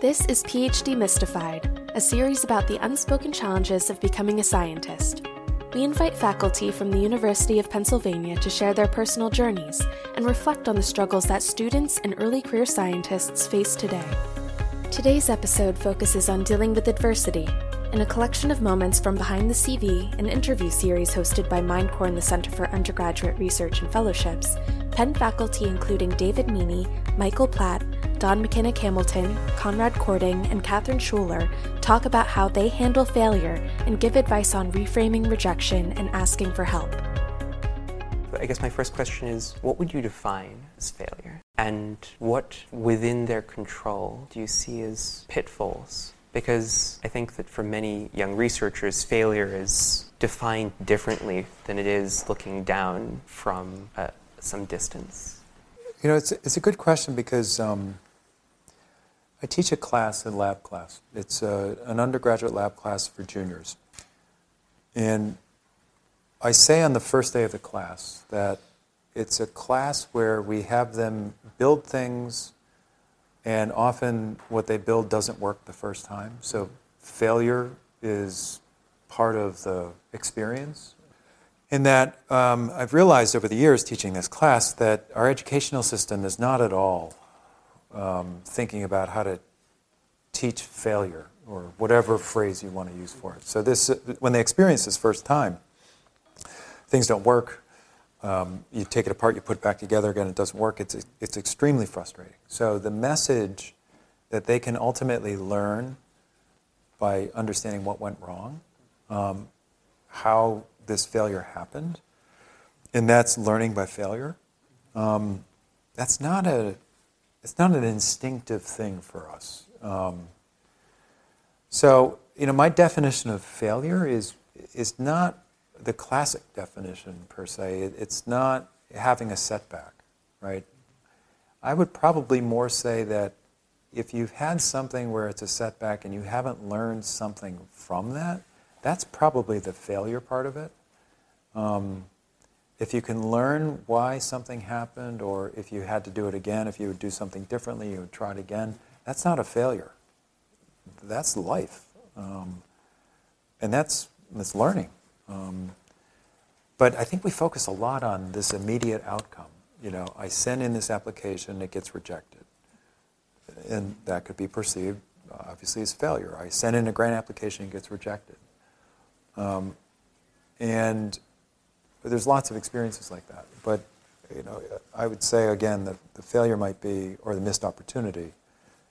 This is PhD Mystified, a series about the unspoken challenges of becoming a scientist. We invite faculty from the University of Pennsylvania to share their personal journeys and reflect on the struggles that students and early career scientists face today. Today's episode focuses on dealing with adversity in a collection of moments from Behind the CV, an interview series hosted by MindCore and the Center for Undergraduate Research and Fellowships. Penn faculty including David Meaney, Michael Platt, Don McKinnick Hamilton, Konrad Kording, and Catherine Schuler talk about how they handle failure and give advice on reframing rejection and asking for help. I guess my first question is what would you define as failure? And what within their control do you see as pitfalls? Because I think that for many young researchers, failure is defined differently than it is looking down from uh, some distance. You know, it's, it's a good question because um, I teach a class, a lab class. It's a, an undergraduate lab class for juniors. And I say on the first day of the class that it's a class where we have them build things, and often what they build doesn't work the first time. So failure is part of the experience. In that, um, I've realized over the years teaching this class that our educational system is not at all um, thinking about how to teach failure or whatever phrase you want to use for it. So this, when they experience this first time, things don't work. Um, you take it apart, you put it back together again, it doesn't work. It's, it's extremely frustrating. So the message that they can ultimately learn by understanding what went wrong, um, how this failure happened, and that's learning by failure. Um, that's not a it's not an instinctive thing for us. Um, so, you know, my definition of failure is, is not the classic definition per se. It, it's not having a setback, right? I would probably more say that if you've had something where it's a setback and you haven't learned something from that, that's probably the failure part of it. Um, if you can learn why something happened, or if you had to do it again, if you would do something differently, you would try it again, that's not a failure. That's life. Um, and that's, that's learning. Um, but I think we focus a lot on this immediate outcome. You know, I send in this application, it gets rejected. And that could be perceived, obviously, as failure. I send in a grant application, it gets rejected. Um, and there's lots of experiences like that. But you know, I would say again that the failure might be, or the missed opportunity,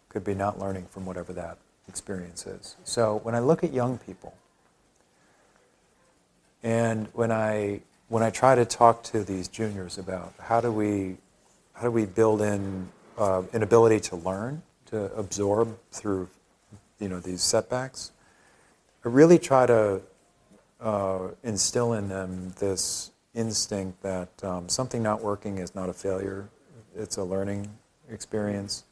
could be not learning from whatever that experience is. So when I look at young people, and when I when I try to talk to these juniors about how do we how do we build in uh, an ability to learn, to absorb through you know these setbacks, I really try to uh, instill in them this instinct that um, something not working is not a failure, it's a learning experience.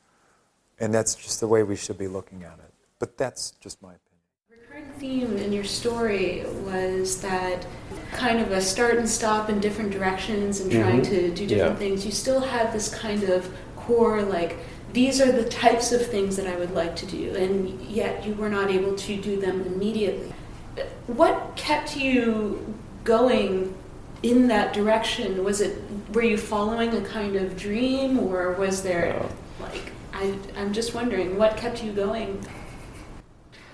And that's just the way we should be looking at it. But that's just my opinion. Recurring theme in your story was that kind of a start and stop in different directions and trying mm-hmm. to do different yeah. things. You still had this kind of core, like, these are the types of things that I would like to do, and yet you were not able to do them immediately what kept you going in that direction? Was it were you following a kind of dream, or was there no. like I, I'm just wondering what kept you going?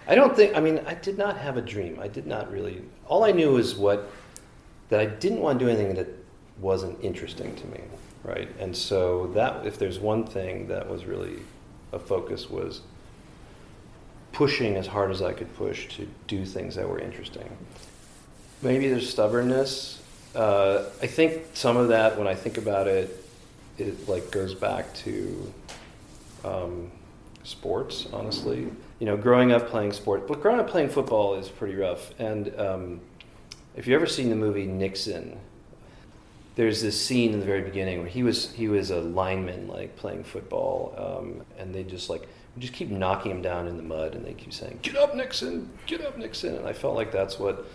I don't think. I mean, I did not have a dream. I did not really. All I knew was what that I didn't want to do anything that wasn't interesting to me, right? And so that if there's one thing that was really a focus was pushing as hard as I could push to do things that were interesting. Maybe there's stubbornness. Uh, I think some of that, when I think about it, it like goes back to um, sports. Honestly, you know, growing up playing sports, but growing up playing football is pretty rough. And um, if you've ever seen the movie Nixon, there's this scene in the very beginning where he was he was a lineman like playing football, um, and they just like we just keep knocking him down in the mud, and they keep saying, "Get up, Nixon! Get up, Nixon!" And I felt like that's what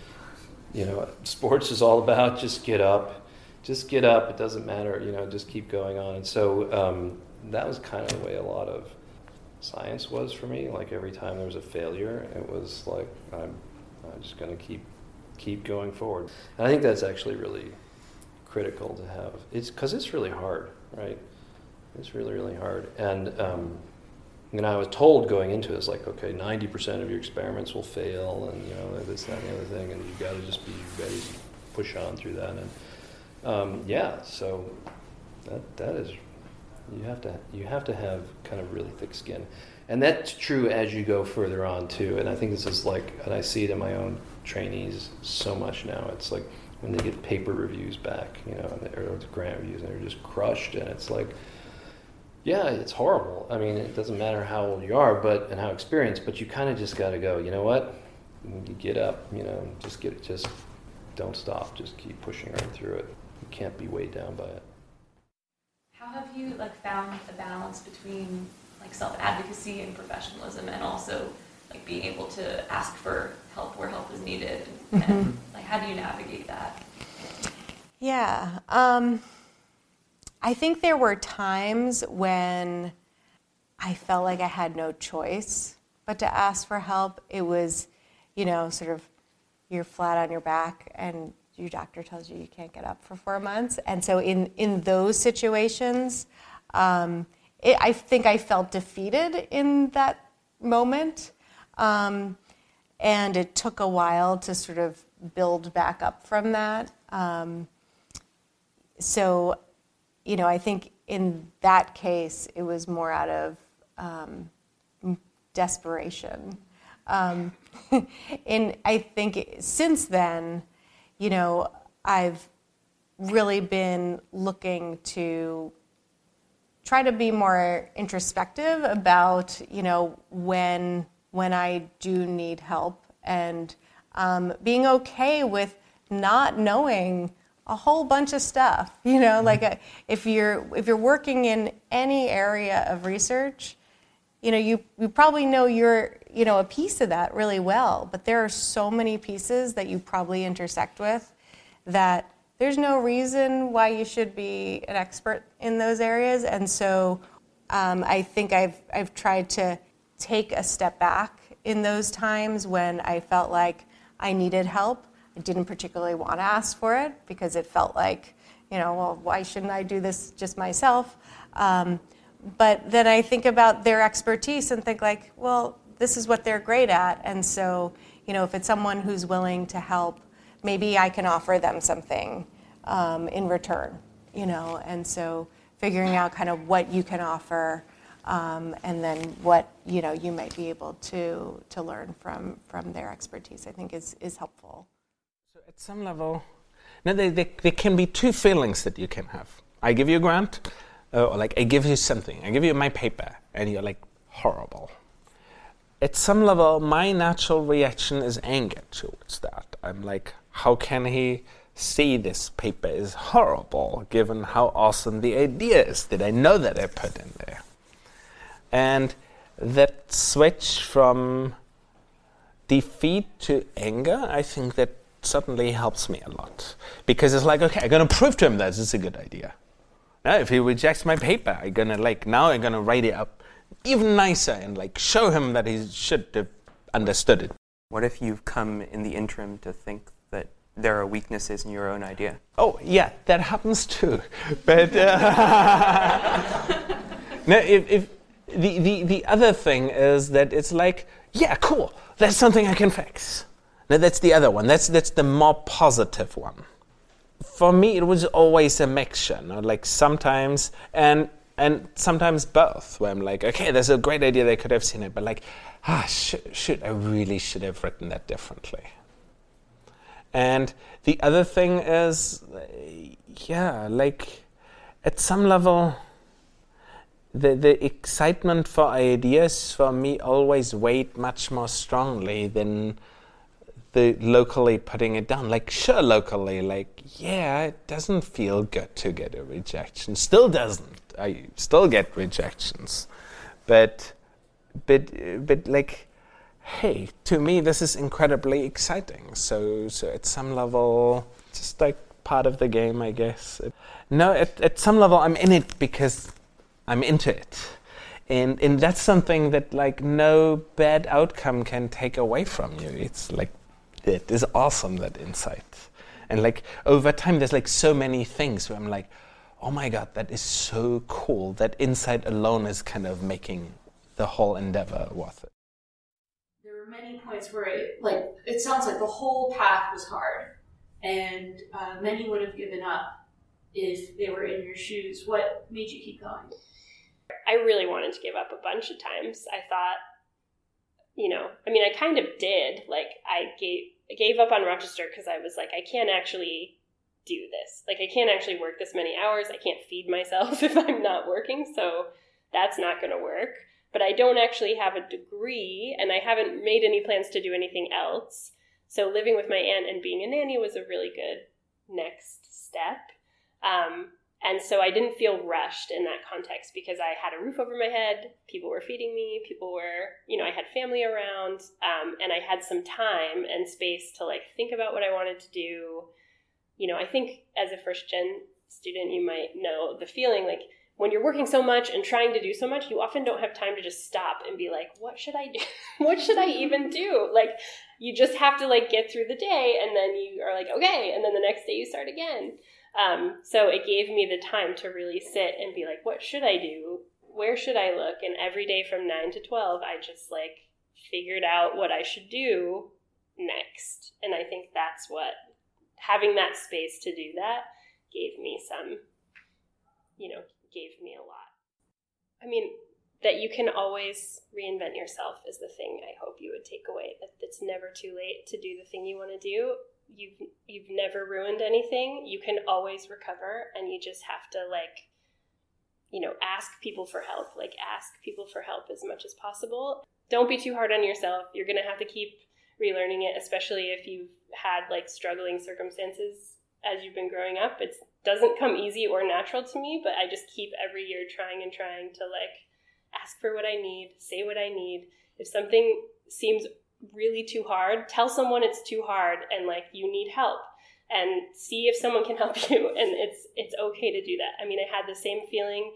you know sports is all about. Just get up, just get up. It doesn't matter, you know. Just keep going on. And so um, that was kind of the way a lot of science was for me. Like every time there was a failure, it was like I'm, I'm just going to keep keep going forward. And I think that's actually really critical to have. It's because it's really hard, right? It's really really hard. And um, know, I was told going into it, it's like, okay, 90% of your experiments will fail, and you know this, that, and the other thing, and you've got to just be ready to push on through that. And um, yeah, so that that is you have to you have to have kind of really thick skin, and that's true as you go further on too. And I think this is like, and I see it in my own trainees so much now. It's like when they get paper reviews back, you know, or grant reviews, and they're just crushed, and it's like, yeah, it's horrible. I mean, it doesn't matter how old you are, but and how experienced, but you kind of just got to go. You know what? You get up. You know, just get just don't stop. Just keep pushing right through it. You can't be weighed down by it. How have you like found the balance between like self advocacy and professionalism, and also like being able to ask for help where help is needed? And, mm-hmm. like, how do you navigate that? Yeah, um, I think there were times when I felt like I had no choice but to ask for help. It was, you know, sort of you're flat on your back and your doctor tells you you can't get up for four months. And so, in, in those situations, um, it, I think I felt defeated in that moment. Um, and it took a while to sort of build back up from that. Um, so, you know, I think in that case, it was more out of um, desperation. Um, and I think since then, you know, I've really been looking to try to be more introspective about, you know, when when I do need help and um, being okay with not knowing a whole bunch of stuff. You know, like a, uh, if you're if you're working in any area of research, you know, you, you probably know your you know a piece of that really well, but there are so many pieces that you probably intersect with that there's no reason why you should be an expert in those areas. And so um, I think I've, I've tried to take a step back in those times when I felt like I needed help. I didn't particularly want to ask for it because it felt like, you know, well, why shouldn't I do this just myself? Um, but then I think about their expertise and think like, well, this is what they're great at. And so, you know, if it's someone who's willing to help maybe I can offer them something um, in return, you know, and so figuring out kind of what you can offer um, and then what you know you might be able to to learn from from their expertise I think is is helpful. At some level, now there, there, there can be two feelings that you can have. I give you a grant, uh, or like I give you something, I give you my paper, and you're like horrible. At some level, my natural reaction is anger towards that. I'm like, how can he see this paper is horrible given how awesome the idea is that I know that I put in there? And that switch from defeat to anger, I think that certainly helps me a lot. Because it's like, okay, I'm going to prove to him that this is a good idea. Now, if he rejects my paper, I'm going to like, now I'm going to write it up even nicer and like show him that he should have understood it. What if you've come in the interim to think that there are weaknesses in your own idea. Oh, yeah, that happens too. But uh, no, if, if the, the, the other thing is that it's like, yeah, cool, that's something I can fix. Now, that's the other one. That's, that's the more positive one. For me, it was always a mixture. You know? Like sometimes, and and sometimes both, where I'm like, okay, there's a great idea, they could have seen it, but like, ah, should, should I really should have written that differently. And the other thing is, yeah, like at some level, the, the excitement for ideas for me always weighed much more strongly than the locally putting it down. Like, sure, locally, like, yeah, it doesn't feel good to get a rejection. Still doesn't. I still get rejections. But, but, but like, hey, to me, this is incredibly exciting. So, so at some level, just like part of the game, I guess. No, at, at some level, I'm in it because I'm into it. and and that's something that like no bad outcome can take away from you it's like it is awesome that insight. And like over time there's like so many things where i'm like oh my god that is so cool. That insight alone is kind of making the whole endeavor worth it. There were many points where it like it sounds like the whole path was hard. And uh, many would have given up if they were in your shoes. What made you keep going? I really wanted to give up a bunch of times. I thought, you know, I mean, I kind of did. Like, I gave I gave up on Rochester because I was like, I can't actually do this. Like, I can't actually work this many hours. I can't feed myself if I'm not working. So that's not going to work. But I don't actually have a degree, and I haven't made any plans to do anything else. So living with my aunt and being a nanny was a really good next step. Um, and so I didn't feel rushed in that context because I had a roof over my head, people were feeding me, people were, you know, I had family around, um, and I had some time and space to like think about what I wanted to do. You know, I think as a first gen student, you might know the feeling like when you're working so much and trying to do so much, you often don't have time to just stop and be like, what should I do? what should I even do? Like, you just have to like get through the day and then you are like, okay, and then the next day you start again. Um, so it gave me the time to really sit and be like, what should I do? Where should I look? And every day from 9 to 12, I just like figured out what I should do next. And I think that's what having that space to do that gave me some, you know, gave me a lot. I mean, that you can always reinvent yourself is the thing I hope you would take away. That it's never too late to do the thing you want to do you've you've never ruined anything you can always recover and you just have to like you know ask people for help like ask people for help as much as possible. Don't be too hard on yourself. You're going to have to keep relearning it especially if you've had like struggling circumstances as you've been growing up. It doesn't come easy or natural to me but i just keep every year trying and trying to like ask for what i need say what i need. If something seems really too hard, tell someone it's too hard and like you need help and see if someone can help you and it's it's okay to do that. I mean, I had the same feeling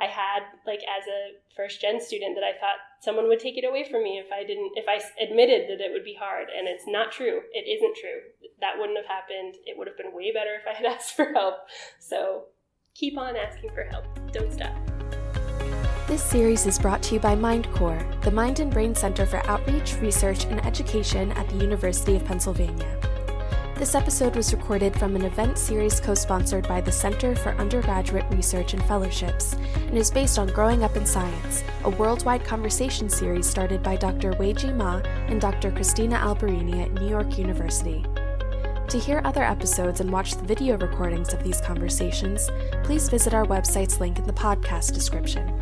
I had like as a first gen student that I thought someone would take it away from me if I didn't if I admitted that it would be hard and it's not true. It isn't true. That wouldn't have happened. It would have been way better if I had asked for help. So, keep on asking for help. Don't stop. This series is brought to you by MindCore, the Mind and Brain Center for Outreach, Research, and Education at the University of Pennsylvania. This episode was recorded from an event series co sponsored by the Center for Undergraduate Research and Fellowships and is based on Growing Up in Science, a worldwide conversation series started by Dr. Wei Ji Ma and Dr. Christina Alberini at New York University. To hear other episodes and watch the video recordings of these conversations, please visit our website's link in the podcast description.